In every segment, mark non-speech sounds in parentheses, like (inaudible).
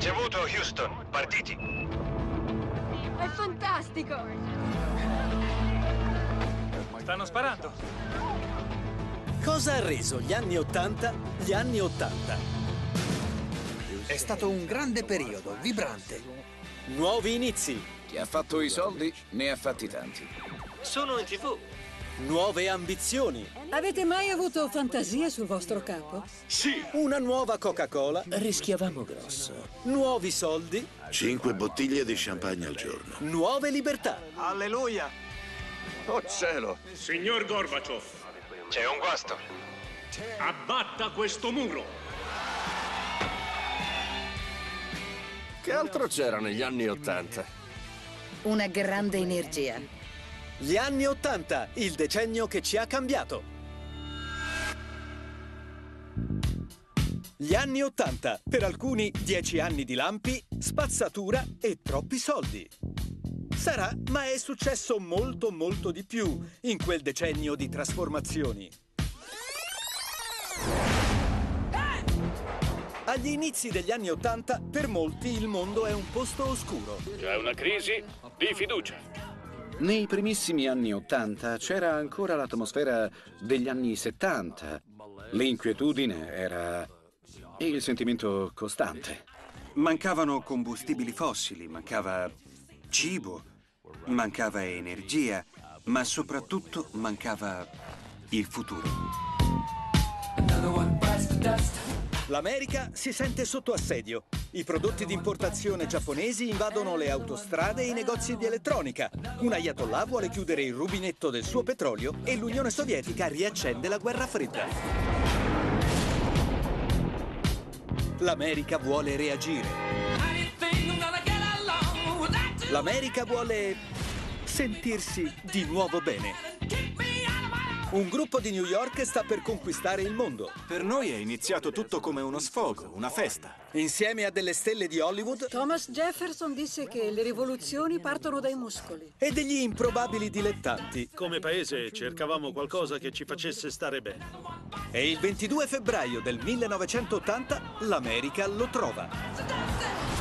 Ricevuto, Houston. Partiti. È fantastico! Stanno sparando. Cosa ha reso gli anni Ottanta gli anni Ottanta? È stato un grande periodo, vibrante. Nuovi inizi, Chi ha fatto i soldi ne ha fatti tanti. Sono in tv. Nuove ambizioni, Avete mai avuto fantasie sul vostro capo? una nuova Coca-Cola, Rischiavamo grosso. nuovi soldi, Cinque bottiglie di champagne al giorno. nuove libertà. Alleluia. Oh cielo! Signor Gorbaciov, C'è un guasto. abbatta questo muro. Che altro c'era negli anni Ottanta? Una grande energia. Gli anni Ottanta, il decennio che ci ha cambiato. Gli anni Ottanta, per alcuni dieci anni di lampi, spazzatura e troppi soldi. Sarà, ma è successo molto molto di più in quel decennio di trasformazioni. Agli inizi degli anni Ottanta, per molti il mondo è un posto oscuro. C'è una crisi di fiducia. Nei primissimi anni Ottanta c'era ancora l'atmosfera degli anni 70. L'inquietudine era il sentimento costante. Mancavano combustibili fossili, mancava cibo, mancava energia, ma soprattutto mancava il futuro. L'America si sente sotto assedio. I prodotti di importazione giapponesi invadono le autostrade e i negozi di elettronica. Un ayatollah vuole chiudere il rubinetto del suo petrolio e l'Unione Sovietica riaccende la guerra fredda. L'America vuole reagire. L'America vuole sentirsi di nuovo bene. Un gruppo di New York sta per conquistare il mondo. Per noi è iniziato tutto come uno sfogo, una festa. Insieme a delle stelle di Hollywood Thomas Jefferson disse che le rivoluzioni partono dai muscoli. e degli improbabili dilettanti. Come paese cercavamo qualcosa che ci facesse stare bene. E il 22 febbraio del 1980 l'America lo trova.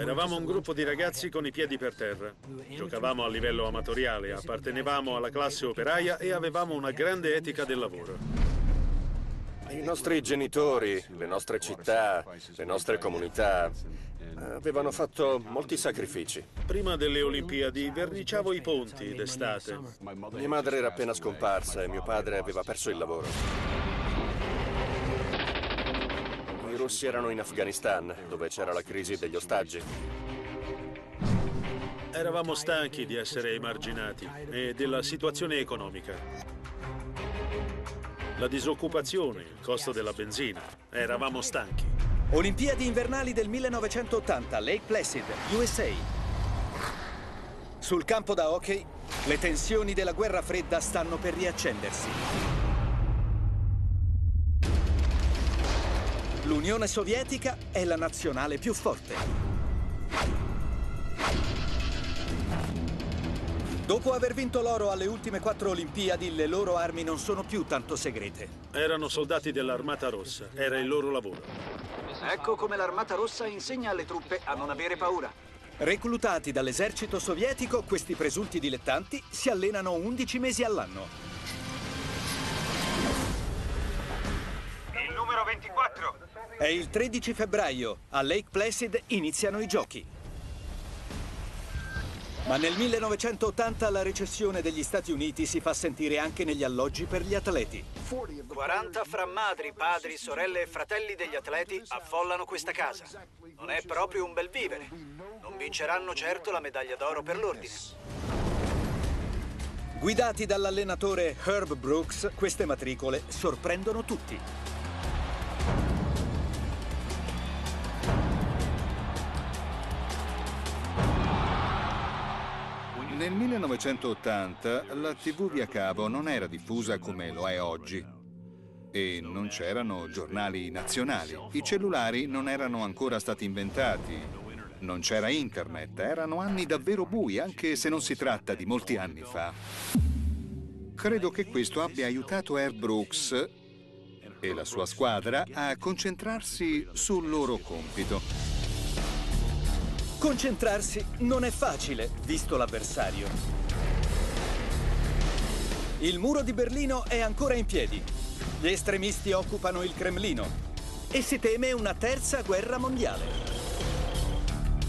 Eravamo un gruppo di ragazzi con i piedi per terra. Giocavamo a livello amatoriale, appartenevamo alla classe operaia e avevamo una grande etica del lavoro. I nostri genitori, le nostre città, le nostre comunità eh, avevano fatto molti sacrifici. Prima delle Olimpiadi verniciavo i ponti d'estate. Mia madre era appena scomparsa e mio padre aveva perso il lavoro. Russi erano in Afghanistan, dove c'era la crisi degli ostaggi. Eravamo stanchi di essere emarginati e della situazione economica. La disoccupazione, il costo della benzina. Eravamo stanchi. Olimpiadi invernali del 1980, Lake Placid, USA. Sul campo da hockey, le tensioni della guerra fredda stanno per riaccendersi. L'Unione Sovietica è la nazionale più forte. Dopo aver vinto l'oro alle ultime quattro Olimpiadi, le loro armi non sono più tanto segrete. Erano soldati dell'Armata Rossa, era il loro lavoro. Ecco come l'Armata Rossa insegna alle truppe a non avere paura. Reclutati dall'esercito sovietico, questi presunti dilettanti si allenano 11 mesi all'anno. Il numero 24. È il 13 febbraio. A Lake Placid iniziano i giochi. Ma nel 1980 la recessione degli Stati Uniti si fa sentire anche negli alloggi per gli atleti. 40 fra madri, padri, sorelle e fratelli degli atleti affollano questa casa. Non è proprio un bel vivere. Non vinceranno certo la medaglia d'oro per l'ordine. Guidati dall'allenatore Herb Brooks, queste matricole sorprendono tutti. Nel 1980 la TV via cavo non era diffusa come lo è oggi e non c'erano giornali nazionali. I cellulari non erano ancora stati inventati Non c'era internet, erano anni davvero bui, anche se non si tratta di molti anni fa. Credo che questo abbia aiutato Air Brooks e la sua squadra a concentrarsi sul loro compito. Concentrarsi non è facile, visto l'avversario. Il muro di Berlino è ancora in piedi. Gli estremisti occupano il Cremlino e si teme una terza guerra mondiale.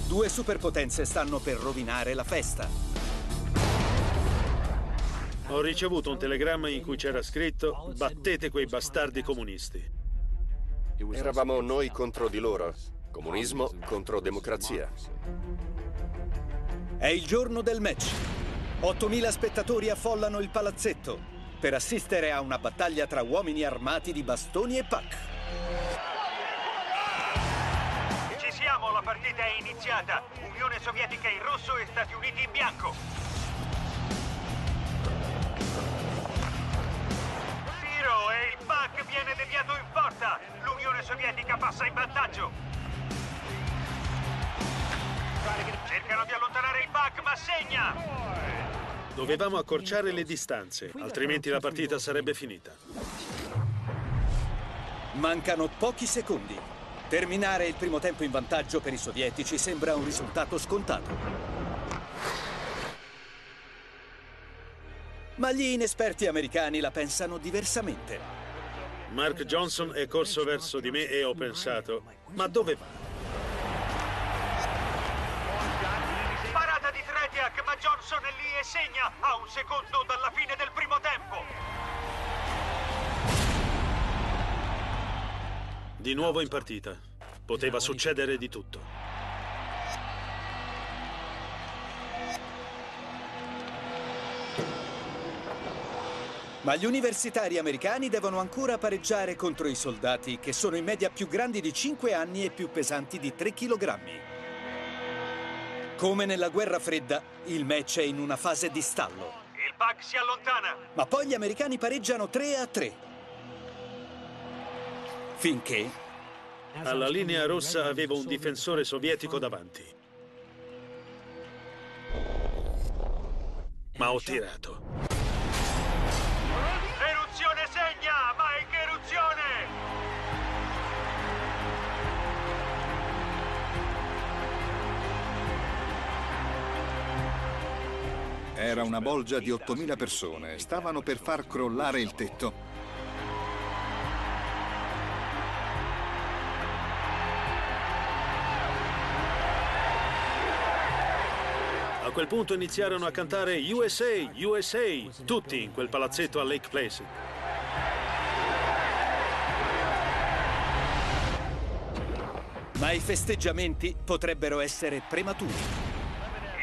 Due superpotenze stanno per rovinare la festa. Ho ricevuto un telegramma in cui c'era scritto battete quei bastardi comunisti. Eravamo noi contro di loro. Comunismo contro democrazia. È il giorno del match. 8.000 spettatori affollano il palazzetto per assistere a una battaglia tra uomini armati di bastoni e pack. Ci siamo, la partita è iniziata. Unione Sovietica in rosso e Stati Uniti in bianco. Tiro e il pack viene deviato in porta. L'Unione Sovietica passa in vantaggio. Cercano di allontanare il pack, ma segna! Dovevamo accorciare le distanze, altrimenti la partita sarebbe finita. Mancano pochi secondi. Terminare il primo tempo in vantaggio per i sovietici sembra un risultato scontato. Ma gli inesperti americani la pensano diversamente. Mark Johnson è corso verso di me e ho pensato, ma dove va? Tretiak, ma Johnson è lì e segna a un secondo dalla fine del primo tempo. Di nuovo in partita. Poteva succedere di tutto. Ma gli universitari americani devono ancora pareggiare contro i soldati, che sono in media più grandi di 5 anni e più pesanti di 3 kg. Come nella guerra fredda, il match è in una fase di stallo. Il pack si allontana. Ma poi gli americani pareggiano 3 a 3. Finché Alla linea rossa avevo un difensore sovietico davanti. Ma ho tirato. Era una bolgia di 8.000 persone, stavano per far crollare il tetto. A quel punto iniziarono a cantare USA, USA, tutti in quel palazzetto a Lake Placid. Ma i festeggiamenti potrebbero essere prematuri.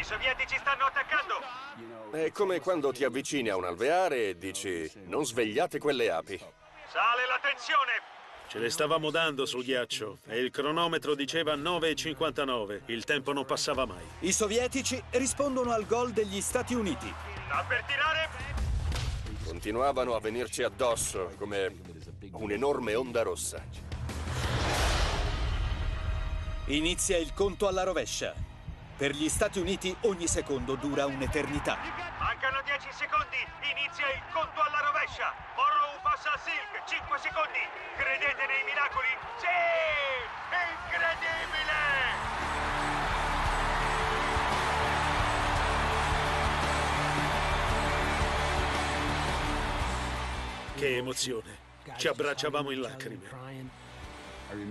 I sovietici stanno attaccando! È come quando ti avvicini a un alveare e dici non svegliate quelle api. Sale la tensione! Ce le stavamo dando sul ghiaccio e il cronometro diceva 9,59. Il tempo non passava mai. I sovietici rispondono al gol degli Stati Uniti. Sta per tirare! Continuavano a venirci addosso come un'enorme onda rossa. Inizia il conto alla rovescia. Per gli Stati Uniti ogni secondo dura un'eternità. Mancano 10 secondi! Inizia il conto alla rovescia! Morrow passa a Silk! 5 secondi! Credete nei miracoli? Sì! Incredibile! Che emozione. Ci abbracciavamo in lacrime.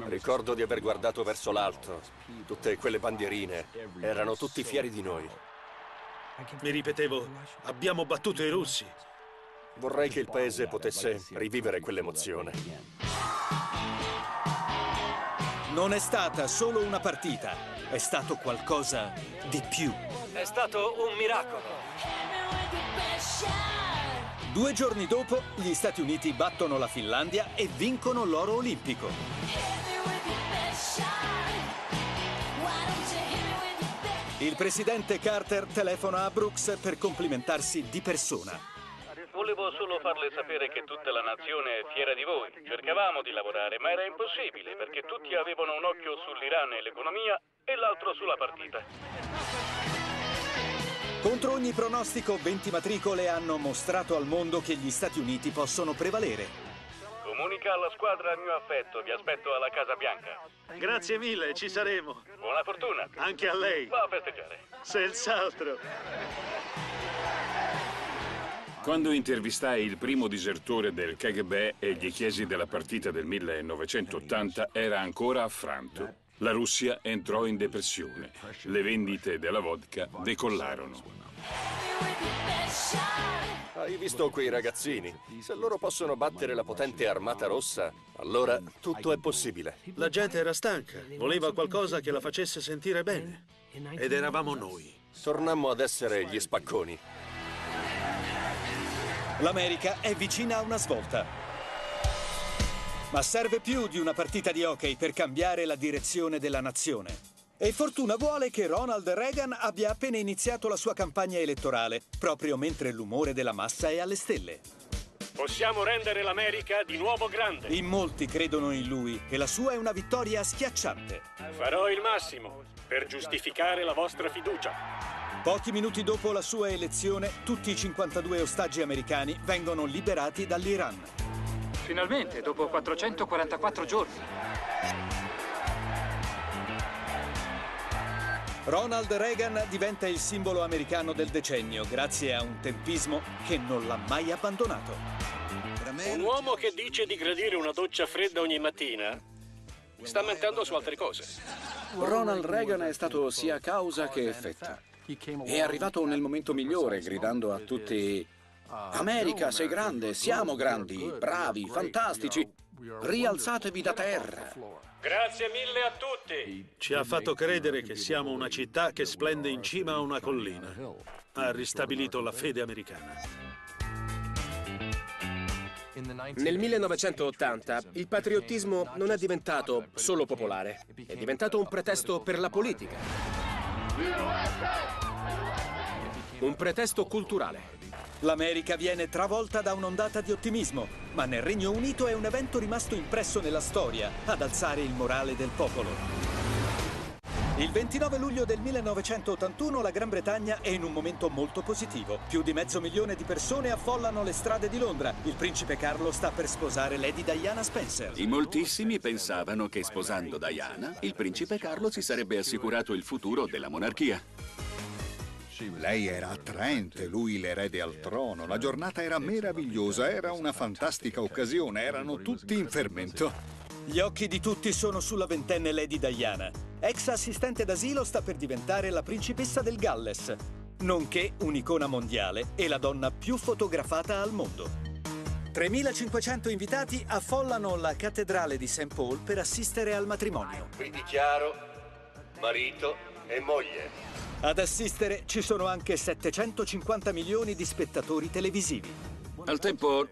Ricordo di aver guardato verso l'alto. Tutte quelle bandierine. Erano tutti fieri di noi. Mi ripetevo, abbiamo battuto i russi. Vorrei che il paese potesse rivivere quell'emozione. Non è stata solo una partita, è stato qualcosa di più. È stato un miracolo. Due giorni dopo, gli Stati Uniti battono la Finlandia e vincono l'oro olimpico. Il presidente Carter telefona a Brooks per complimentarsi di persona. Volevo solo farle sapere che tutta la nazione è fiera di voi. Cercavamo di lavorare, ma era impossibile perché tutti avevano un occhio sull'Iran e l'economia e l'altro sulla partita. Contro ogni pronostico, 20 matricole hanno mostrato al mondo che gli Stati Uniti possono prevalere. Comunica alla squadra il mio affetto, vi aspetto alla Casa Bianca. Grazie mille, ci saremo. Buona fortuna. Anche a lei. Va a festeggiare. Senz'altro. Quando intervistai il primo disertore del KGB e gli chiesi della partita del 1980, era ancora affranto. La Russia entrò in depressione. Le vendite della vodka decollarono. Hai visto quei ragazzini? Se loro possono battere la potente armata rossa, allora tutto è possibile. La gente era stanca, voleva qualcosa che la facesse sentire bene. Ed eravamo noi. Tornammo ad essere gli spacconi. L'America è vicina a una svolta. Ma serve più di una partita di hockey per cambiare la direzione della nazione. E fortuna vuole che Ronald Reagan abbia appena iniziato la sua campagna elettorale, proprio mentre l'umore della massa è alle stelle. Possiamo rendere l'America di nuovo grande. In molti credono in lui e la sua è una vittoria schiacciante. Farò il massimo per giustificare la vostra fiducia. Pochi minuti dopo la sua elezione, tutti i 52 ostaggi americani vengono liberati dall'Iran. Finalmente, dopo 444 giorni. Ronald Reagan diventa il simbolo americano del decennio grazie a un tempismo che non l'ha mai abbandonato. Un uomo che dice di gradire una doccia fredda ogni mattina sta mentendo su altre cose. Ronald Reagan è stato sia causa che effetto. È arrivato nel momento migliore, gridando a tutti: America, sei grande, siamo grandi, bravi, fantastici. Rialzatevi da terra. Grazie mille a tutti. Ci ha fatto credere che siamo una città che splende in cima a una collina. Ha ristabilito la fede americana. Nel 1980 il patriottismo non è diventato solo popolare, è diventato un pretesto per la politica. Un pretesto culturale. L'America viene travolta da un'ondata di ottimismo, ma nel Regno Unito è un evento rimasto impresso nella storia ad alzare il morale del popolo. Il 29 luglio del 1981 la Gran Bretagna è in un momento molto positivo. Più di mezzo milione di persone affollano le strade di Londra. Il principe Carlo sta per sposare Lady Diana Spencer. In moltissimi pensavano che sposando Diana, il principe Carlo si sarebbe assicurato il futuro della monarchia. Lei era attraente, lui l'erede al trono. La giornata era meravigliosa, era una fantastica occasione, erano tutti in fermento. Gli occhi di tutti sono sulla ventenne Lady Diana. Ex assistente d'asilo sta per diventare la principessa del Galles, nonché un'icona mondiale e la donna più fotografata al mondo. 3.500 invitati affollano la cattedrale di St. Paul per assistere al matrimonio. Vi dichiaro marito e moglie. Ad assistere ci sono anche 750 milioni di spettatori televisivi. Al tempo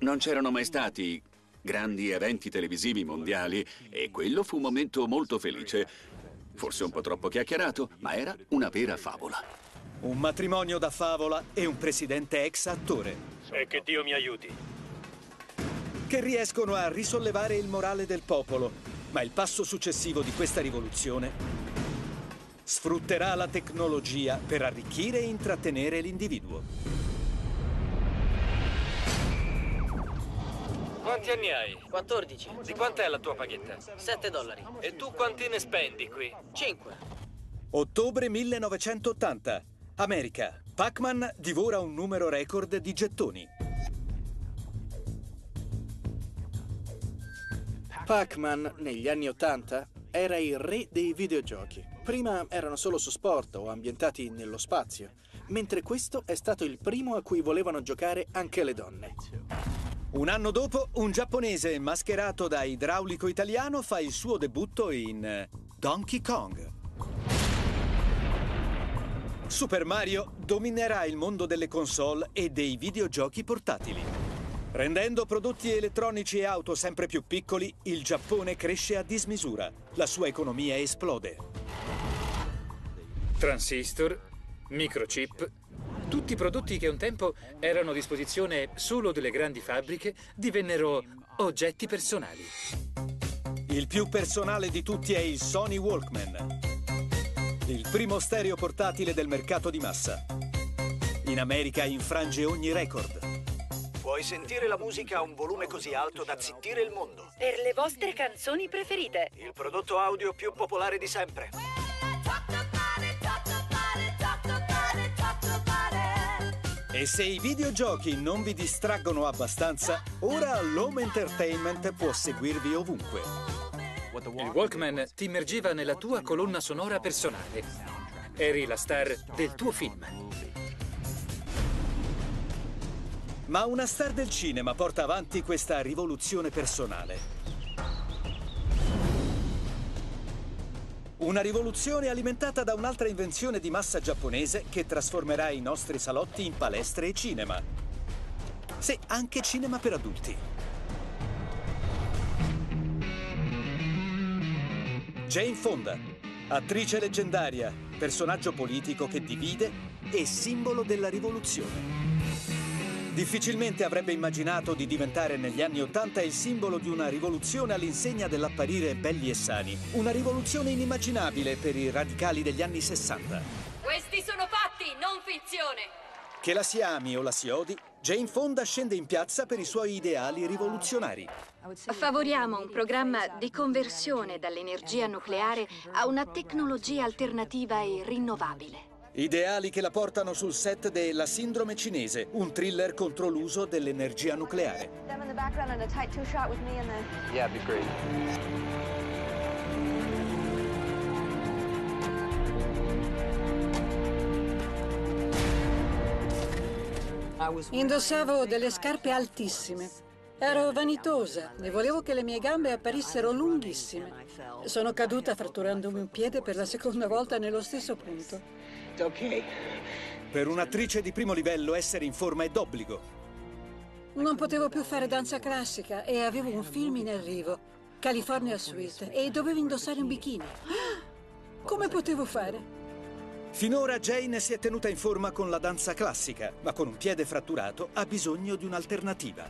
non c'erano mai stati grandi eventi televisivi mondiali e quello fu un momento molto felice. Forse un po' troppo chiacchierato, ma era una vera favola. Un matrimonio da favola e un presidente ex attore. E che Dio mi aiuti. Che riescono a risollevare il morale del popolo. Ma il passo successivo di questa rivoluzione sfrutterà la tecnologia per arricchire e intrattenere l'individuo. Quanti anni hai? 14. Di quant'è la tua paghetta? 7 dollari. E tu quanti ne spendi qui? 5. Ottobre 1980. America. Pac-Man divora un numero record di gettoni. Pac-Man, negli anni 80, era il re dei videogiochi. Prima erano solo su sport o ambientati nello spazio, mentre questo è stato il primo a cui volevano giocare anche le donne. Un anno dopo, un giapponese mascherato da idraulico italiano fa il suo debutto in eh, Donkey Kong. Super Mario dominerà il mondo delle console e dei videogiochi portatili. Rendendo prodotti elettronici e auto sempre più piccoli, il Giappone cresce a dismisura. La sua economia esplode. Transistor, microchip, Tutti i prodotti che un tempo erano a disposizione solo delle grandi fabbriche divennero oggetti personali. Il più personale di tutti è il Sony Walkman, il primo stereo portatile del mercato di massa. In America infrange ogni record. Puoi sentire la musica a un volume così alto da zittire il mondo. Per le vostre canzoni preferite. Il prodotto audio più popolare di sempre. E se i videogiochi non vi distraggono abbastanza, ora l'Home Entertainment può seguirvi ovunque. Il Walkman ti immergeva nella tua colonna sonora personale. Eri la star del tuo film. Ma una star del cinema porta avanti questa rivoluzione personale. Una rivoluzione alimentata da un'altra invenzione di massa giapponese che trasformerà i nostri salotti in palestre e cinema. Sì, anche cinema per adulti. Jane Fonda, attrice leggendaria, personaggio politico che divide e simbolo della rivoluzione. Difficilmente avrebbe immaginato di diventare negli anni Ottanta il simbolo di una rivoluzione all'insegna dell'apparire belli e sani. Una rivoluzione inimmaginabile per i radicali degli anni 60. Questi sono fatti, non finzione. Che la si ami o la si odi, Jane Fonda scende in piazza per i suoi ideali rivoluzionari. Favoriamo un programma di conversione dall'energia nucleare a una tecnologia alternativa e rinnovabile. Ideali che la portano sul set de La Sindrome cinese, un thriller contro l'uso dell'energia nucleare. Yeah. Indossavo delle scarpe altissime. Ero vanitosa e volevo che le mie gambe apparissero lunghissime. Sono caduta fratturandomi un piede per la seconda volta nello stesso punto. Per un'attrice di primo livello essere in forma è d'obbligo. Non potevo più fare danza classica e avevo un film in arrivo, California Suite, e dovevo indossare un bikini. (gasps) Come potevo fare? Finora Jane si è tenuta in forma con la danza classica, ma con un piede fratturato ha bisogno di un'alternativa.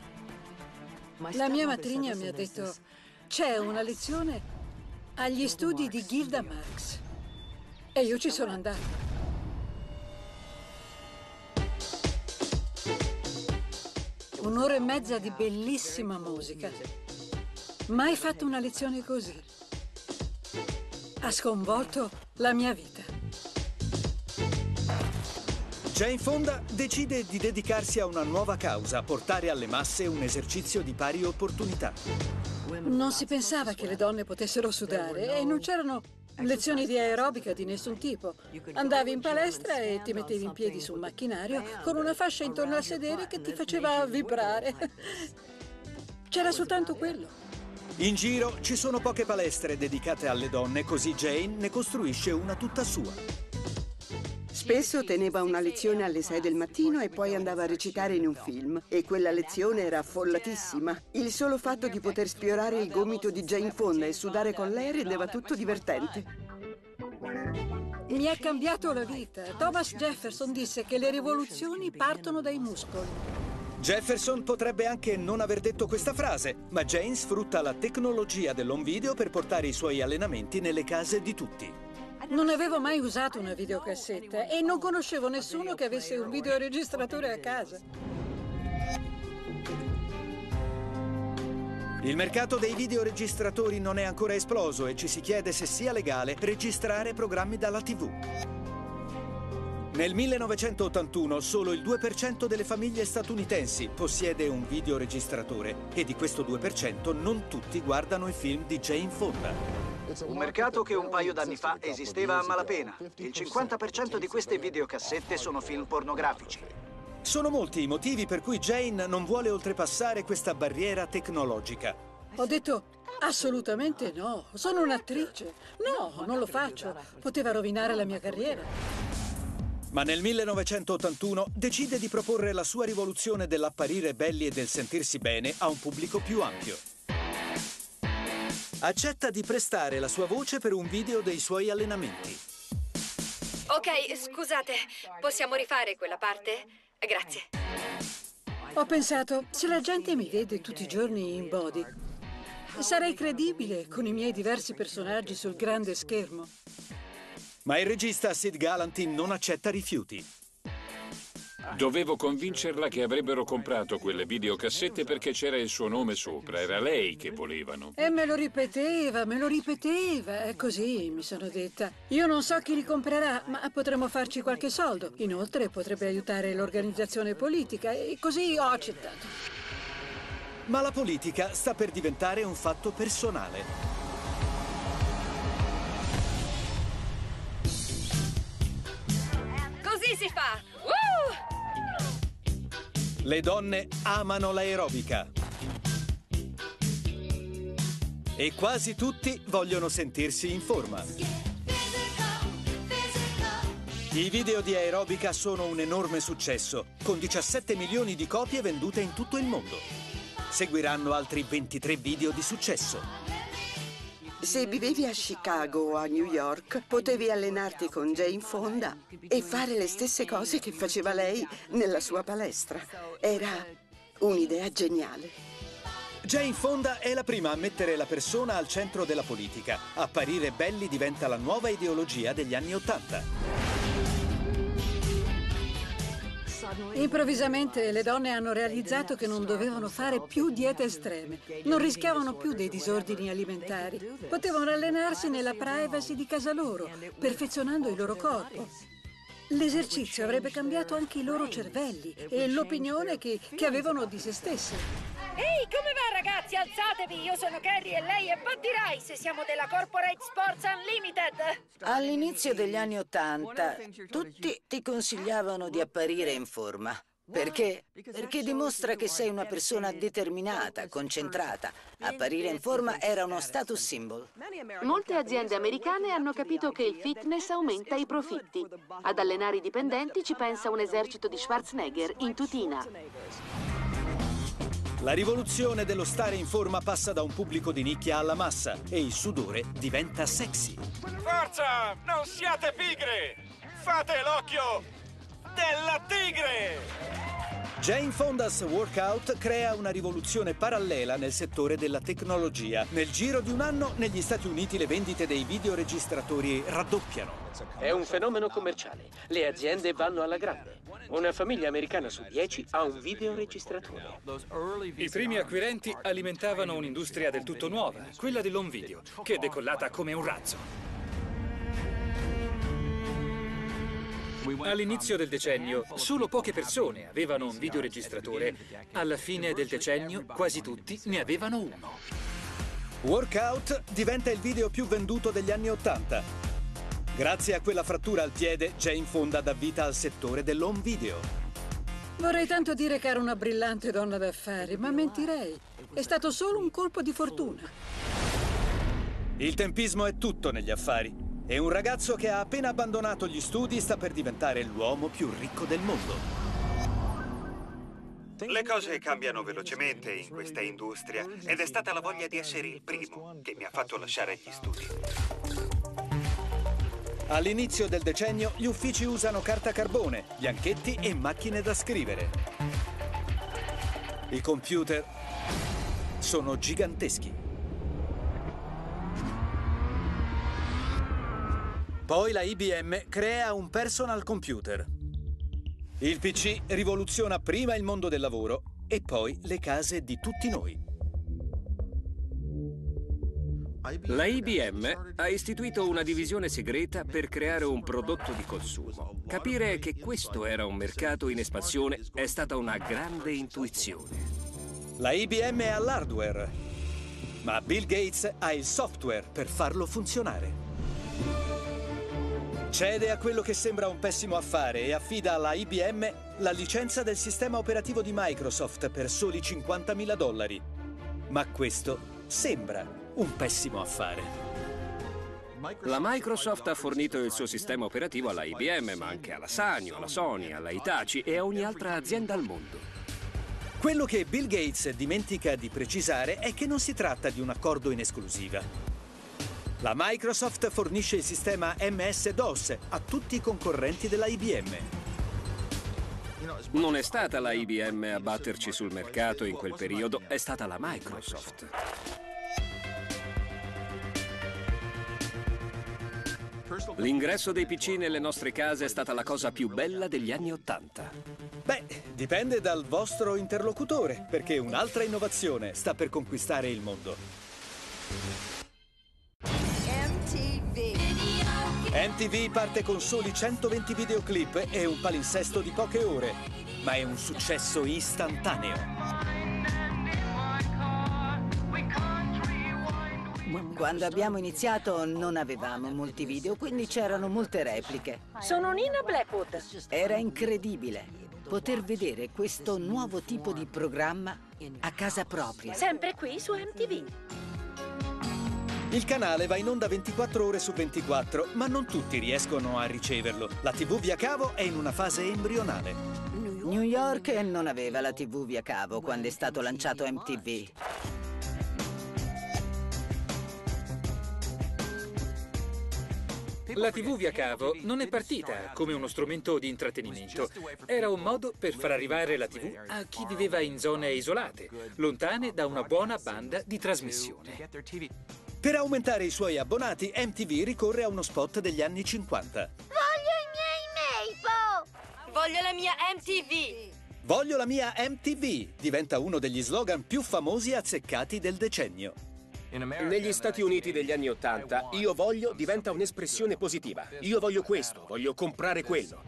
La mia matrigna mi ha detto, c'è una lezione agli studi di Gilda Marx. E io ci sono andata. Un'ora e mezza di bellissima musica. Mai fatto una lezione così. Ha sconvolto la mia vita. Jane Fonda decide di dedicarsi a una nuova causa, portare alle masse un esercizio di pari opportunità. Non si pensava che le donne potessero sudare e non c'erano lezioni di aerobica di nessun tipo. Andavi in palestra e ti mettevi in piedi sul macchinario con una fascia intorno al sedere che ti faceva vibrare. (laughs) C'era soltanto quello. In giro ci sono poche palestre dedicate alle donne, così Jane ne costruisce una tutta sua. Spesso teneva una lezione alle 6 del mattino e poi andava a recitare in un film. E quella lezione era affollatissima. Il solo fatto di poter sfiorare il gomito di Jane Fonda e sudare con lei rendeva tutto divertente. Mi ha cambiato la vita. Thomas Jefferson disse che le rivoluzioni partono dai muscoli. Jefferson potrebbe anche non aver detto questa frase, ma Jane sfrutta la tecnologia dell'home video per portare i suoi allenamenti nelle case di tutti. Non avevo mai usato una videocassetta e non conoscevo nessuno che avesse un videoregistratore a casa. Il mercato dei videoregistratori non è ancora esploso e ci si chiede se sia legale registrare programmi dalla TV. Nel 1981 solo il 2% delle famiglie statunitensi possiede un videoregistratore e di questo 2% non tutti guardano i film di Jane Fonda. Un mercato che un paio d'anni fa esisteva a malapena. Il 50% di queste videocassette sono film pornografici. Sono molti i motivi per cui Jane non vuole oltrepassare questa barriera tecnologica. Ho detto assolutamente no, sono un'attrice. No, non lo faccio. Poteva rovinare la mia carriera. Ma nel 1981 decide di proporre la sua rivoluzione dell'apparire belli e del sentirsi bene a un pubblico più ampio. Accetta di prestare la sua voce per un video dei suoi allenamenti. Ok, scusate, possiamo rifare quella parte? Grazie. Ho pensato, se la gente mi vede tutti i giorni in body, sarei credibile con i miei diversi personaggi sul grande schermo. Ma il regista Sid Galanty non accetta rifiuti. Dovevo convincerla che avrebbero comprato quelle videocassette perché c'era il suo nome sopra. Era lei che volevano. E me lo ripeteva, me lo ripeteva. E così mi sono detta. Io non so chi li comprerà, ma potremmo farci qualche soldo. Inoltre potrebbe aiutare l'organizzazione politica e così ho accettato. Ma la politica sta per diventare un fatto personale. Così si fa! Uh! Le donne amano l'aerobica. E quasi tutti vogliono sentirsi in forma. I video di aerobica sono un enorme successo, con 17 milioni di copie vendute in tutto il mondo. Seguiranno altri 23 video di successo. Se vivevi a Chicago o a New York, potevi allenarti con Jane Fonda e fare le stesse cose che faceva lei nella sua palestra. Era un'idea geniale. Jane Fonda è la prima a mettere la persona al centro della politica. Apparire belli diventa la nuova ideologia degli anni Ottanta. Improvvisamente le donne hanno realizzato che non dovevano fare più diete estreme, non rischiavano più dei disordini alimentari, potevano allenarsi nella privacy di casa loro, perfezionando il loro corpo. L'esercizio avrebbe cambiato anche i loro cervelli e l'opinione che, che avevano di se stesse. Ehi, come va ragazzi? Alzatevi! Io sono Carrie e lei è Buddy Rice. Siamo della Corporate Sports Unlimited. All'inizio degli anni Ottanta, tutti ti consigliavano di apparire in forma. Perché? Perché dimostra che sei una persona determinata, concentrata. Apparire in forma era uno status symbol. Molte aziende americane hanno capito che il fitness aumenta i profitti. Ad allenare i dipendenti ci pensa un esercito di Schwarzenegger in tutina. La rivoluzione dello stare in forma passa da un pubblico di nicchia alla massa e il sudore diventa sexy. Forza! Non siate pigre! Fate l'occhio della tigre! Jane Fonda's Workout crea una rivoluzione parallela nel settore della tecnologia. Nel giro di un anno negli Stati Uniti le vendite dei videoregistratori raddoppiano. È un fenomeno commerciale. Le aziende vanno alla grande. Una famiglia americana su dieci ha un videoregistratore. I primi acquirenti alimentavano un'industria del tutto nuova, quella dell'home video, che è decollata come un razzo. All'inizio del decennio solo poche persone avevano un videoregistratore. Alla fine del decennio quasi tutti ne avevano uno. Workout diventa il video più venduto degli anni Ottanta. Grazie a quella frattura al piede, Jane Fonda dà vita al settore dell'home video. Vorrei tanto dire che era una brillante donna d'affari, ma mentirei. È stato solo un colpo di fortuna. Il tempismo è tutto negli affari. E un ragazzo che ha appena abbandonato gli studi sta per diventare l'uomo più ricco del mondo. Le cose cambiano velocemente in questa industria ed è stata la voglia di essere il primo che mi ha fatto lasciare gli studi. All'inizio del decennio gli uffici usano carta carbone, bianchetti e macchine da scrivere. I computer sono giganteschi. Poi la IBM crea un personal computer. Il PC rivoluziona prima il mondo del lavoro e poi le case di tutti noi. La IBM ha istituito una divisione segreta per creare un prodotto di consumo. Capire che questo era un mercato in espansione è stata una grande intuizione. La IBM ha l'hardware, ma Bill Gates ha il software per farlo funzionare. Cede a quello che sembra un pessimo affare e affida alla IBM la licenza del sistema operativo di Microsoft per soli 50.000 dollari. Ma questo sembra un pessimo affare. La Microsoft ha fornito il suo sistema operativo alla IBM, ma anche alla Sanyo, alla Sony, alla Hitachi e a ogni altra azienda al mondo. Quello che Bill Gates dimentica di precisare è che non si tratta di un accordo in esclusiva. La Microsoft fornisce il sistema MS-DOS a tutti i concorrenti della IBM. Non è stata la IBM a batterci sul mercato in quel periodo, è stata la Microsoft. L'ingresso dei PC nelle nostre case è stata la cosa più bella degli anni Ottanta. Beh, dipende dal vostro interlocutore, perché un'altra innovazione sta per conquistare il mondo. MTV parte con soli 120 videoclip e un palinsesto di poche ore, ma è un successo istantaneo. Quando abbiamo iniziato non avevamo molti video, quindi c'erano molte repliche. Sono Nina Blackwood. Era incredibile poter vedere questo nuovo tipo di programma a casa propria. Sempre qui su MTV. Il canale va in onda 24 ore su 24, ma non tutti riescono a riceverlo. La TV via cavo è in una fase embrionale. New York non aveva la TV via cavo quando è stato lanciato MTV. La TV via cavo non è partita come uno strumento di intrattenimento. Era un modo per far arrivare la TV a chi viveva in zone isolate, lontane da una buona banda di trasmissione. Per aumentare i suoi abbonati, MTV ricorre a uno spot degli anni 50. Voglio i miei Maple! Voglio la mia MTV! Voglio la mia MTV diventa uno degli slogan più famosi e azzeccati del decennio. Negli Stati Uniti degli anni Ottanta, io voglio diventa un'espressione positiva. Io voglio questo, voglio comprare quello.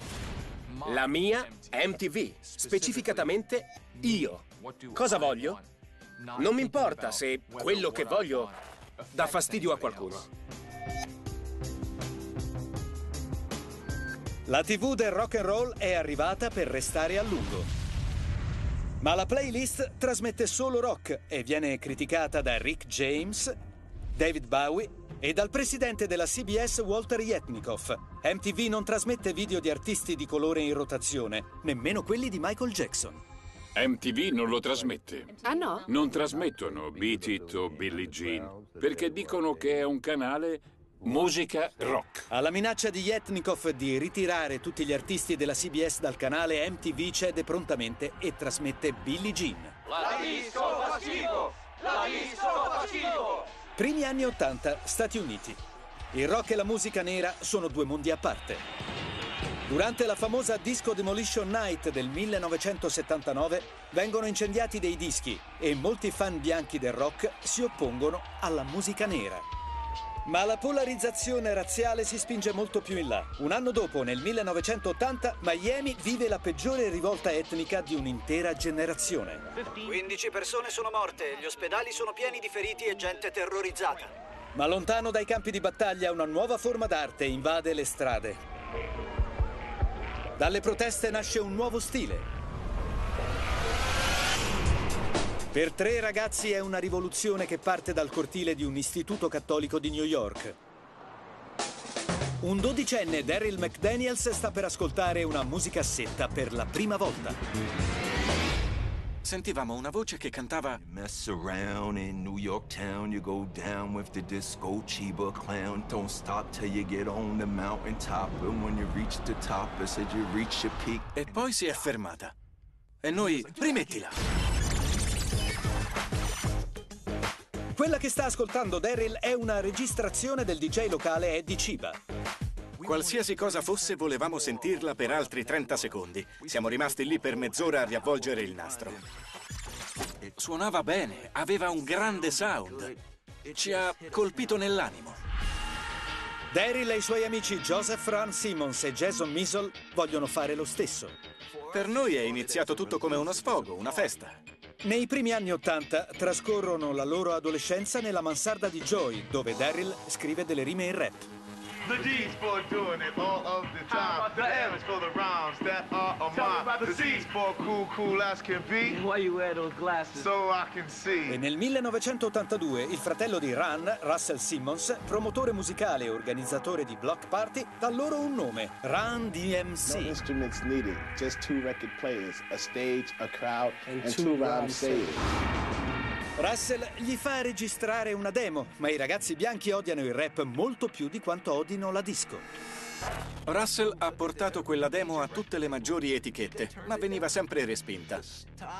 La mia MTV, specificatamente io. Cosa voglio? Non mi importa se quello che voglio dà fastidio a qualcuno. La TV del rock and roll è arrivata per restare a lungo. Ma la playlist trasmette solo rock e viene criticata da Rick James, David Bowie e dal presidente della CBS Walter Yetnikoff. MTV non trasmette video di artisti di colore in rotazione, nemmeno quelli di Michael Jackson. MTV non lo trasmette. Ah no? Non trasmettono Beat It o Billie Jean, perché dicono che è un canale musica rock. Alla minaccia di Yetnikov di ritirare tutti gli artisti della CBS dal canale, MTV cede prontamente e trasmette Billie Jean. La disco passivo! La disco passivo! Primi anni 80, Stati Uniti. Il rock e la musica nera sono due mondi a parte. Durante la famosa Disco Demolition Night del 1979 vengono incendiati dei dischi e molti fan bianchi del rock si oppongono alla musica nera. Ma la polarizzazione razziale si spinge molto più in là. Un anno dopo, nel 1980, Miami vive la peggiore rivolta etnica di un'intera generazione. 15 persone sono morte, gli ospedali sono pieni di feriti e gente terrorizzata. Ma lontano dai campi di battaglia una nuova forma d'arte invade le strade. Dalle proteste nasce un nuovo stile. Per tre ragazzi è una rivoluzione che parte dal cortile di un istituto cattolico di New York. Un dodicenne, Daryl McDaniels, sta per ascoltare una musicassetta per la prima volta. Sentivamo una voce che cantava Mess around in New York town, you go down with the disco Chiba clown. Don't stop till you get on the mountain top. And when you reach the top, it said you reach your peak. E poi si è fermata. E noi, rimettila. Quella che sta ascoltando Daryl è una registrazione del DJ locale Eddie Ciba. Qualsiasi cosa fosse, volevamo sentirla per altri 30 secondi. Siamo rimasti lì per mezz'ora a riavvolgere il nastro. Suonava bene, aveva un grande sound. Ci ha colpito nell'animo. Daryl e i suoi amici Joseph Ron Simmons e Jason Misel vogliono fare lo stesso. Per noi è iniziato tutto come uno sfogo, una festa. Nei primi anni Ottanta trascorrono la loro adolescenza nella mansarda di Joy, dove Daryl scrive delle rime in rap. The D's for doing it all of the time. The M's for the rhymes that are on mine. The C's for cool, cool as can be. Why you wear those glasses? So I can see. E nel 1982 il fratello di Run, Russell Simmons, promotore musicale e organizzatore di Block Party, dà loro un nome, Run DMC. No instruments needed, just two record players, a stage, a crowd, and, and two, two rhyme sayers. Russell gli fa registrare una demo, ma i ragazzi bianchi odiano il rap molto più di quanto odino la disco. Russell ha portato quella demo a tutte le maggiori etichette, ma veniva sempre respinta.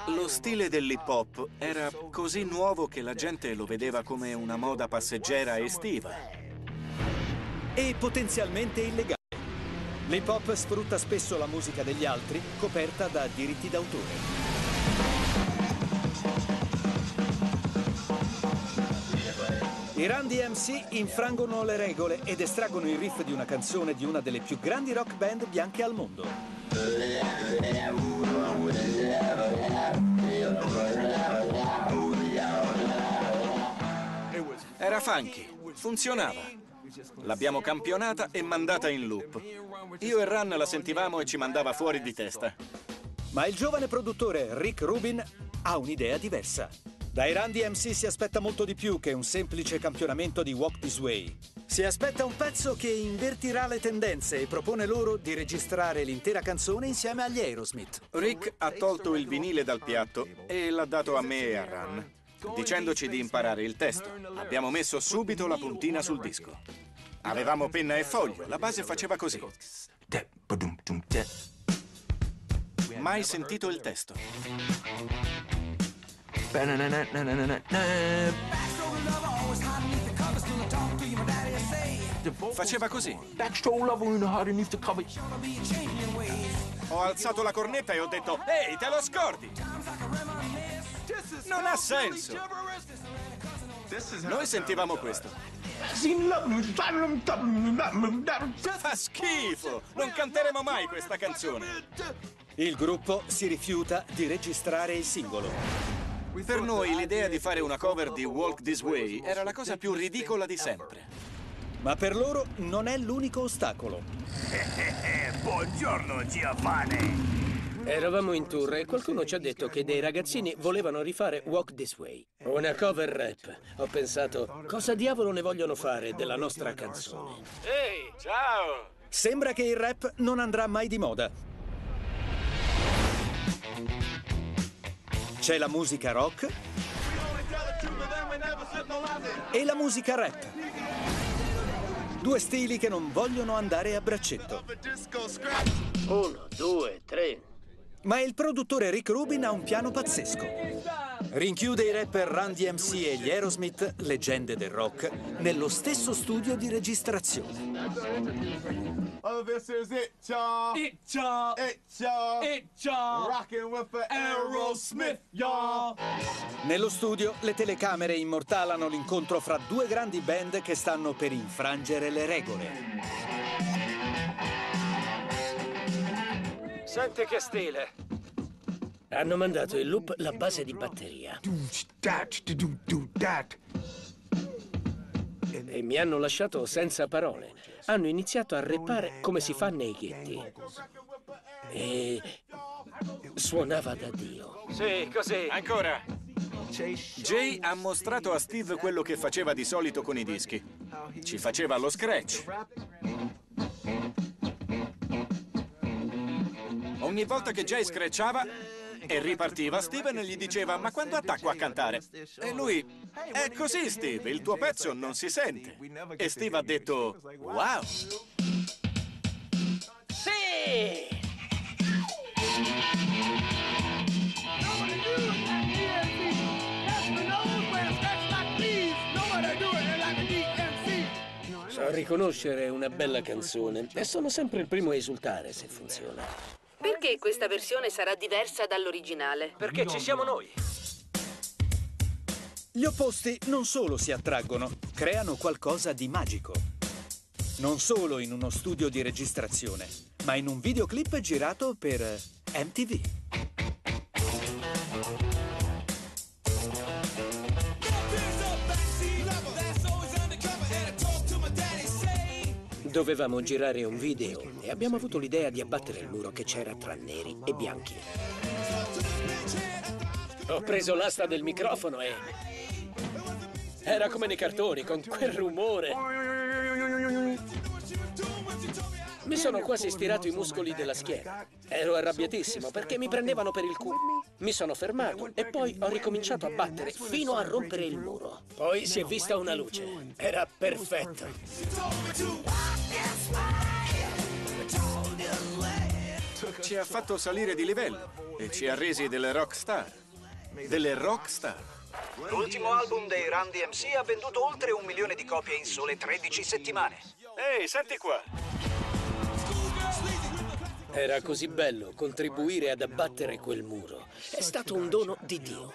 Lo stile dell'hip hop era così nuovo che la gente lo vedeva come una moda passeggera estiva. E potenzialmente illegale. L'hip hop sfrutta spesso la musica degli altri, coperta da diritti d'autore. I Run DMC infrangono le regole ed estraggono il riff di una canzone di una delle più grandi rock band bianche al mondo. Era funky, funzionava. L'abbiamo campionata e mandata in loop. Io e Run la sentivamo e ci mandava fuori di testa. Ma il giovane produttore Rick Rubin ha un'idea diversa. Dai Run DMC si aspetta molto di più che un semplice campionamento di Walk This Way. Si aspetta un pezzo che invertirà le tendenze e propone loro di registrare l'intera canzone insieme agli Aerosmith. Rick ha tolto il vinile dal piatto e l'ha dato a me e a Run, dicendoci di imparare il testo. Abbiamo messo subito la puntina sul disco. Avevamo penna e foglio, la base faceva così. Mai sentito il testo. Faceva così. Ho alzato la cornetta e ho detto, ehi, te lo scordi! Non ha senso! Noi sentivamo questo. Fa schifo! Non canteremo mai questa canzone! Il gruppo si rifiuta di registrare il singolo. Per noi l'idea di fare una cover di Walk This Way era la cosa più ridicola di sempre. Ma per loro non è l'unico ostacolo. (laughs) Buongiorno, Giovanni! Eravamo in tour e qualcuno ci ha detto che dei ragazzini volevano rifare Walk This Way. Una cover rap. Ho pensato, cosa diavolo ne vogliono fare della nostra canzone? Ehi, ciao! Sembra che il rap non andrà mai di moda. C'è la musica rock e la musica rap. Due stili che non vogliono andare a braccetto. Uno, due, tre. Ma il produttore Rick Rubin ha un piano pazzesco. Rinchiude i rapper Run DMC e gli Aerosmith, leggende del rock, nello stesso studio di registrazione. Oh, this is it, y'all. It, y'all. It, y'all. It, y'all. Rockin' with the Aerosmith, y'all. Nello studio le telecamere immortalano l'incontro fra due grandi band che stanno per infrangere le regole. Senti che stile. Hanno mandato in loop la base di batteria. E mi hanno lasciato senza parole. Hanno iniziato a reppare come si fa nei ghetti. E suonava da Dio. Sì, così. Ancora. Jay ha mostrato a Steve quello che faceva di solito con i dischi. Ci faceva lo scratch. Ogni volta che Jay scratchava e ripartiva, Steven gli diceva ma quando attacco a cantare? E lui, è così Steve, il tuo pezzo non si sente. E Steve ha detto, wow. Sì! So riconoscere una bella canzone e sono sempre il primo a esultare se funziona. Perché questa versione sarà diversa dall'originale? Perché ci siamo noi. Gli opposti non solo si attraggono, creano qualcosa di magico. Non solo in uno studio di registrazione, ma in un videoclip girato per MTV. Dovevamo girare un video e abbiamo avuto l'idea di abbattere il muro che c'era tra neri e bianchi. Ho preso l'asta del microfono e... Era come nei cartoni, con quel rumore. Mi sono quasi stirato i muscoli della schiena. Ero arrabbiatissimo perché mi prendevano per il culo. Mi sono fermato e poi ho ricominciato a battere fino a rompere il muro. Poi si è vista una luce. Era perfetto. Ci ha fatto salire di livello e ci ha resi delle rock star. Delle rock star. L'ultimo album dei Run DMC ha venduto oltre un milione di copie in sole 13 settimane. Ehi, senti qua. Era così bello contribuire ad abbattere quel muro. È stato un dono di Dio.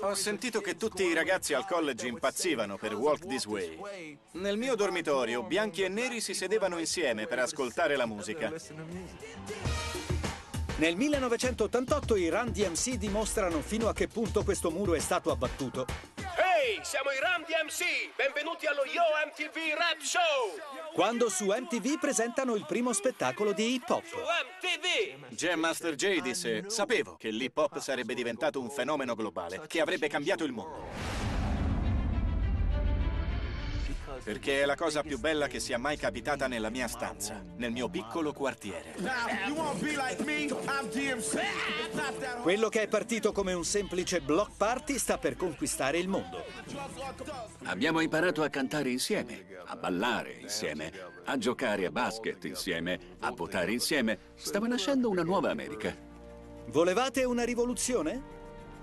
Ho sentito che tutti i ragazzi al college impazzivano per Walk This Way. Nel mio dormitorio, bianchi e neri si sedevano insieme per ascoltare la musica. Nel 1988 i Run DMC dimostrano fino a che punto questo muro è stato abbattuto. Ehi, siamo i Ram DMC! Benvenuti allo Yo MTV Rap Show! Quando su MTV presentano il primo spettacolo di hip hop. MTV! Jam Master Jay disse: Sapevo che l'hip hop sarebbe diventato un fenomeno globale, che avrebbe cambiato il mondo. Perché è la cosa più bella che sia mai capitata nella mia stanza, nel mio piccolo quartiere. Quello che è partito come un semplice block party sta per conquistare il mondo. Abbiamo imparato a cantare insieme, a ballare insieme, a giocare a basket insieme, a votare insieme. Stava nascendo una nuova America. Volevate una rivoluzione?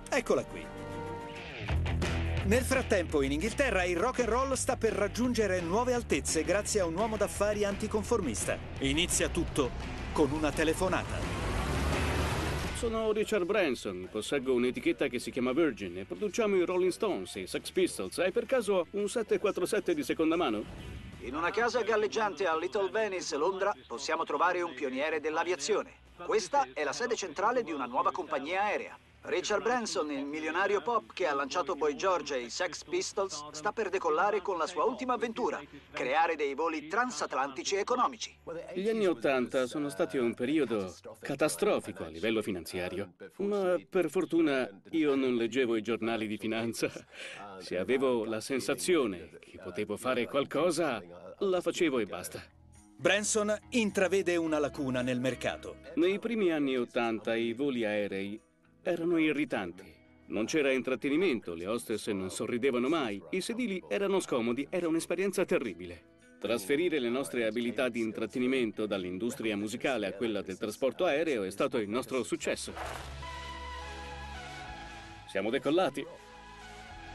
Eccola qui. Nel frattempo in Inghilterra il rock and roll sta per raggiungere nuove altezze grazie a un uomo d'affari anticonformista. Inizia tutto con una telefonata. Sono Richard Branson, posseggo un'etichetta che si chiama Virgin e produciamo i Rolling Stones e i Sex Pistols. Hai per caso un 747 di seconda mano? In una casa galleggiante a Little Venice, Londra, possiamo trovare un pioniere dell'aviazione. Questa è la sede centrale di una nuova compagnia aerea. Richard Branson, il milionario pop che ha lanciato Boy George e i Sex Pistols, sta per decollare con la sua ultima avventura, creare dei voli transatlantici economici. Gli anni Ottanta sono stati un periodo catastrofico a livello finanziario, ma per fortuna io non leggevo i giornali di finanza. Se avevo la sensazione che potevo fare qualcosa, la facevo e basta. Branson intravede una lacuna nel mercato. Nei primi anni Ottanta i voli aerei erano irritanti. Non c'era intrattenimento, le hostess non sorridevano mai, i sedili erano scomodi, era un'esperienza terribile. Trasferire le nostre abilità di intrattenimento dall'industria musicale a quella del trasporto aereo è stato il nostro successo. Siamo decollati.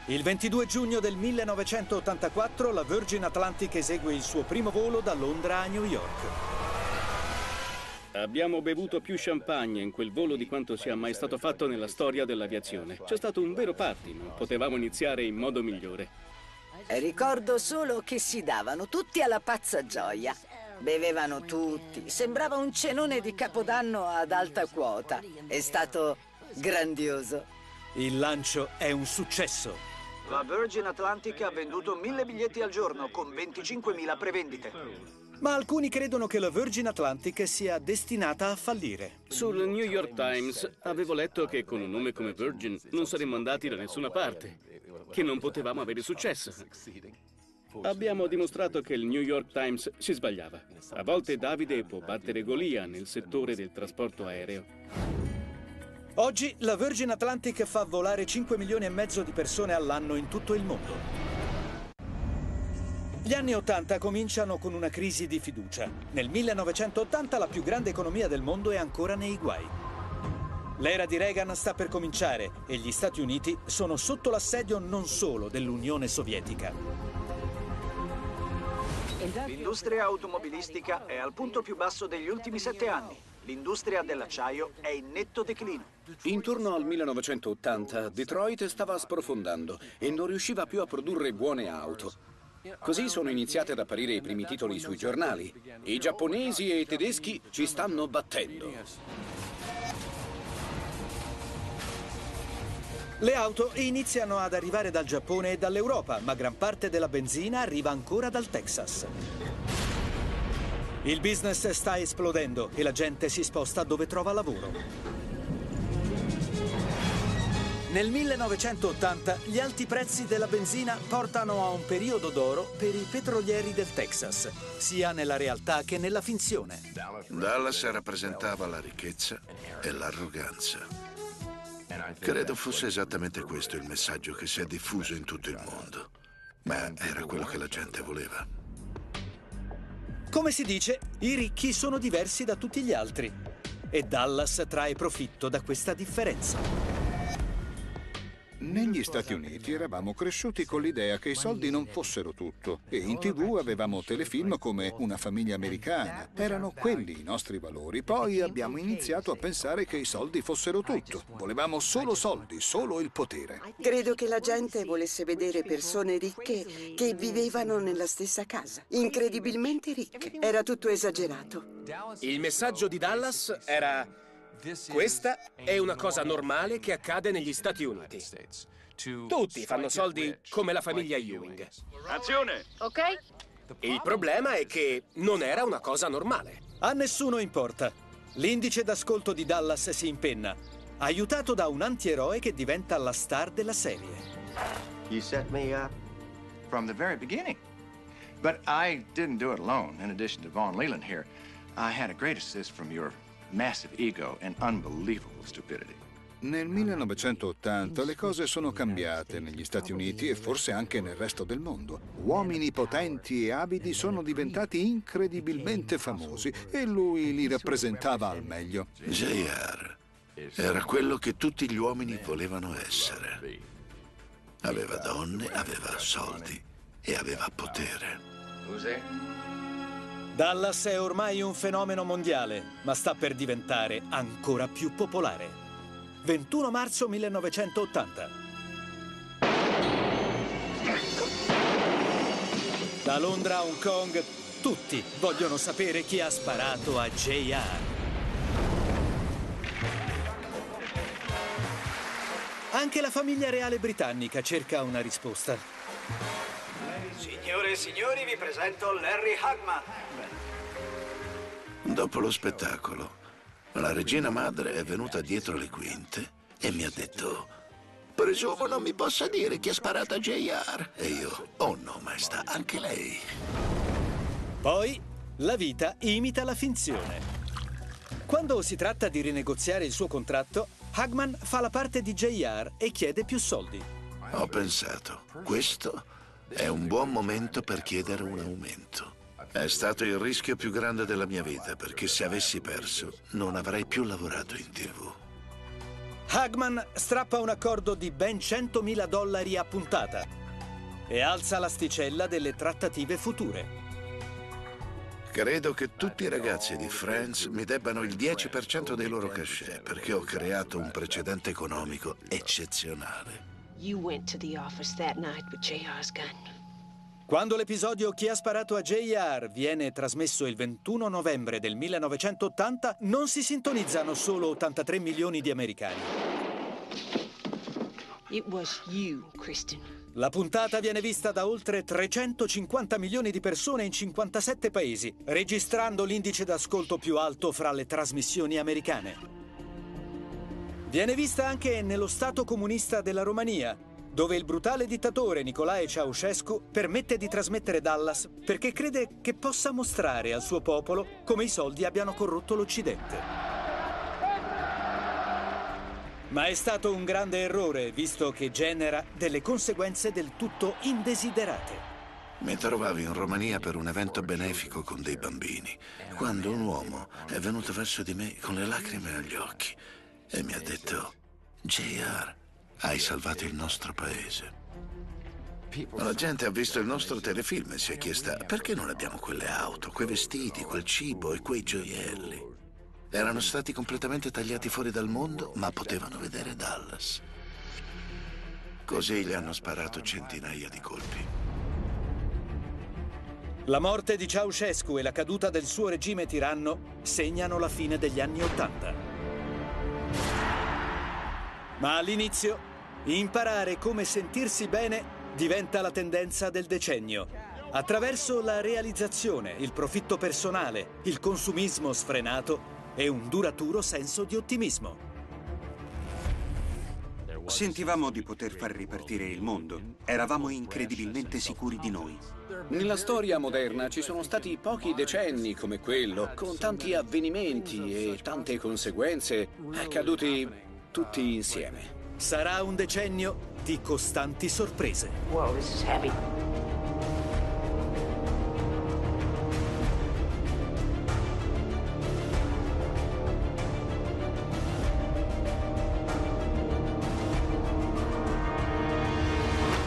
Il 22 giugno del 1984 la Virgin Atlantic esegue il suo primo volo da Londra a New York. Abbiamo bevuto più champagne in quel volo di quanto sia mai stato fatto nella storia dell'aviazione. C'è stato un vero party, non potevamo iniziare in modo migliore. Ricordo solo che si davano tutti alla pazza gioia. Bevevano tutti, sembrava un cenone di Capodanno ad alta quota. È stato grandioso. Il lancio è un successo. La Virgin Atlantic ha venduto mille biglietti al giorno con 25.000 prevendite. Ma alcuni credono che la Virgin Atlantic sia destinata a fallire. Sul New York Times avevo letto che con un nome come Virgin non saremmo andati da nessuna parte, che non potevamo avere successo. Abbiamo dimostrato che il New York Times si sbagliava. A volte Davide può battere Golia nel settore del trasporto aereo. Oggi la Virgin Atlantic fa volare 5 milioni e mezzo di persone all'anno in tutto il mondo. Gli anni 80 cominciano con una crisi di fiducia. Nel 1980 la più grande economia del mondo è ancora nei guai. L'era di Reagan sta per cominciare e gli Stati Uniti sono sotto l'assedio non solo dell'Unione Sovietica. L'industria automobilistica è al punto più basso degli ultimi sette anni. L'industria dell'acciaio è in netto declino. Intorno al 1980 Detroit stava sprofondando e non riusciva più a produrre buone auto. Così sono iniziati ad apparire i primi titoli sui giornali. I giapponesi e i tedeschi ci stanno battendo. Le auto iniziano ad arrivare dal Giappone e dall'Europa, ma gran parte della benzina arriva ancora dal Texas. Il business sta esplodendo e la gente si sposta dove trova lavoro. Nel 1980 gli alti prezzi della benzina portano a un periodo d'oro per i petrolieri del Texas, sia nella realtà che nella finzione. Dallas rappresentava la ricchezza e l'arroganza. Credo fosse esattamente questo il messaggio che si è diffuso in tutto il mondo. Ma era quello che la gente voleva. Come si dice, i ricchi sono diversi da tutti gli altri. E Dallas trae profitto da questa differenza. Negli Stati Uniti eravamo cresciuti con l'idea che i soldi non fossero tutto e in tv avevamo telefilm come Una famiglia americana. Erano quelli i nostri valori. Poi abbiamo iniziato a pensare che i soldi fossero tutto. Volevamo solo soldi, solo il potere. Credo che la gente volesse vedere persone ricche che vivevano nella stessa casa. Incredibilmente ricche. Era tutto esagerato. Il messaggio di Dallas era questa è una cosa normale che accade negli Stati Uniti. Tutti fanno soldi come la famiglia Ewing. Azione! Ok? Il problema è che non era una cosa normale. A nessuno importa. L'indice d'ascolto di Dallas si impenna, aiutato da un antieroe che diventa la star della serie. You set me up from the very beginning. But I didn't do it alone. In addition to Vaughn Leland here, I had a great assist from your massive ego and unbelievable stupidity. Nel 1980 le cose sono cambiate negli Stati Uniti e forse anche nel resto del mondo. Uomini potenti e abili sono diventati incredibilmente famosi e lui li rappresentava al meglio. JR era quello che tutti gli uomini volevano essere. Aveva donne, aveva soldi e aveva potere. Dallas è ormai un fenomeno mondiale, ma sta per diventare ancora più popolare. 21 marzo 1980. Da Londra a Hong Kong, tutti vogliono sapere chi ha sparato a JR. Anche la famiglia reale britannica cerca una risposta. Signore e signori, vi presento Larry Hagman. Dopo lo spettacolo, la regina madre è venuta dietro le quinte e mi ha detto Presumo non mi possa dire chi ha sparato a JR. E io, oh no, maestà, anche lei. Poi, la vita imita la finzione. Quando si tratta di rinegoziare il suo contratto, Hagman fa la parte di JR e chiede più soldi. Ho pensato, questo è un buon momento per chiedere un aumento. È stato il rischio più grande della mia vita, perché se avessi perso non avrei più lavorato in tv. Hagman strappa un accordo di ben 100.000 dollari a puntata e alza l'asticella delle trattative future. Credo che tutti i ragazzi di Friends mi debbano il 10% dei loro cachet, perché ho creato un precedente economico eccezionale. You went to the office that night with JR's gun. Quando l'episodio Chi ha sparato a JR viene trasmesso il 21 novembre del 1980, non si sintonizzano solo 83 milioni di americani. It was you, Kristen. La puntata viene vista da oltre 350 milioni di persone in 57 paesi, registrando l'indice d'ascolto più alto fra le trasmissioni americane. Viene vista anche nello Stato comunista della Romania, dove il brutale dittatore Nicolae Ceausescu permette di trasmettere Dallas perché crede che possa mostrare al suo popolo come i soldi abbiano corrotto l'Occidente. Ma è stato un grande errore, visto che genera delle conseguenze del tutto indesiderate. Mi trovavo in Romania per un evento benefico con dei bambini, quando un uomo è venuto verso di me con le lacrime agli occhi e mi ha detto, JR, hai salvato il nostro paese. La gente ha visto il nostro telefilm e si è chiesta perché non abbiamo quelle auto, quei vestiti, quel cibo e quei gioielli. Erano stati completamente tagliati fuori dal mondo, ma potevano vedere Dallas. Così gli hanno sparato centinaia di colpi. La morte di Ceausescu e la caduta del suo regime tiranno segnano la fine degli anni Ottanta. Ma all'inizio, imparare come sentirsi bene diventa la tendenza del decennio. Attraverso la realizzazione, il profitto personale, il consumismo sfrenato e un duraturo senso di ottimismo. Sentivamo di poter far ripartire il mondo. Eravamo incredibilmente sicuri di noi. Nella storia moderna ci sono stati pochi decenni come quello, con tanti avvenimenti e tante conseguenze, accaduti tutti insieme. Sarà un decennio di costanti sorprese. Wow, this is heavy.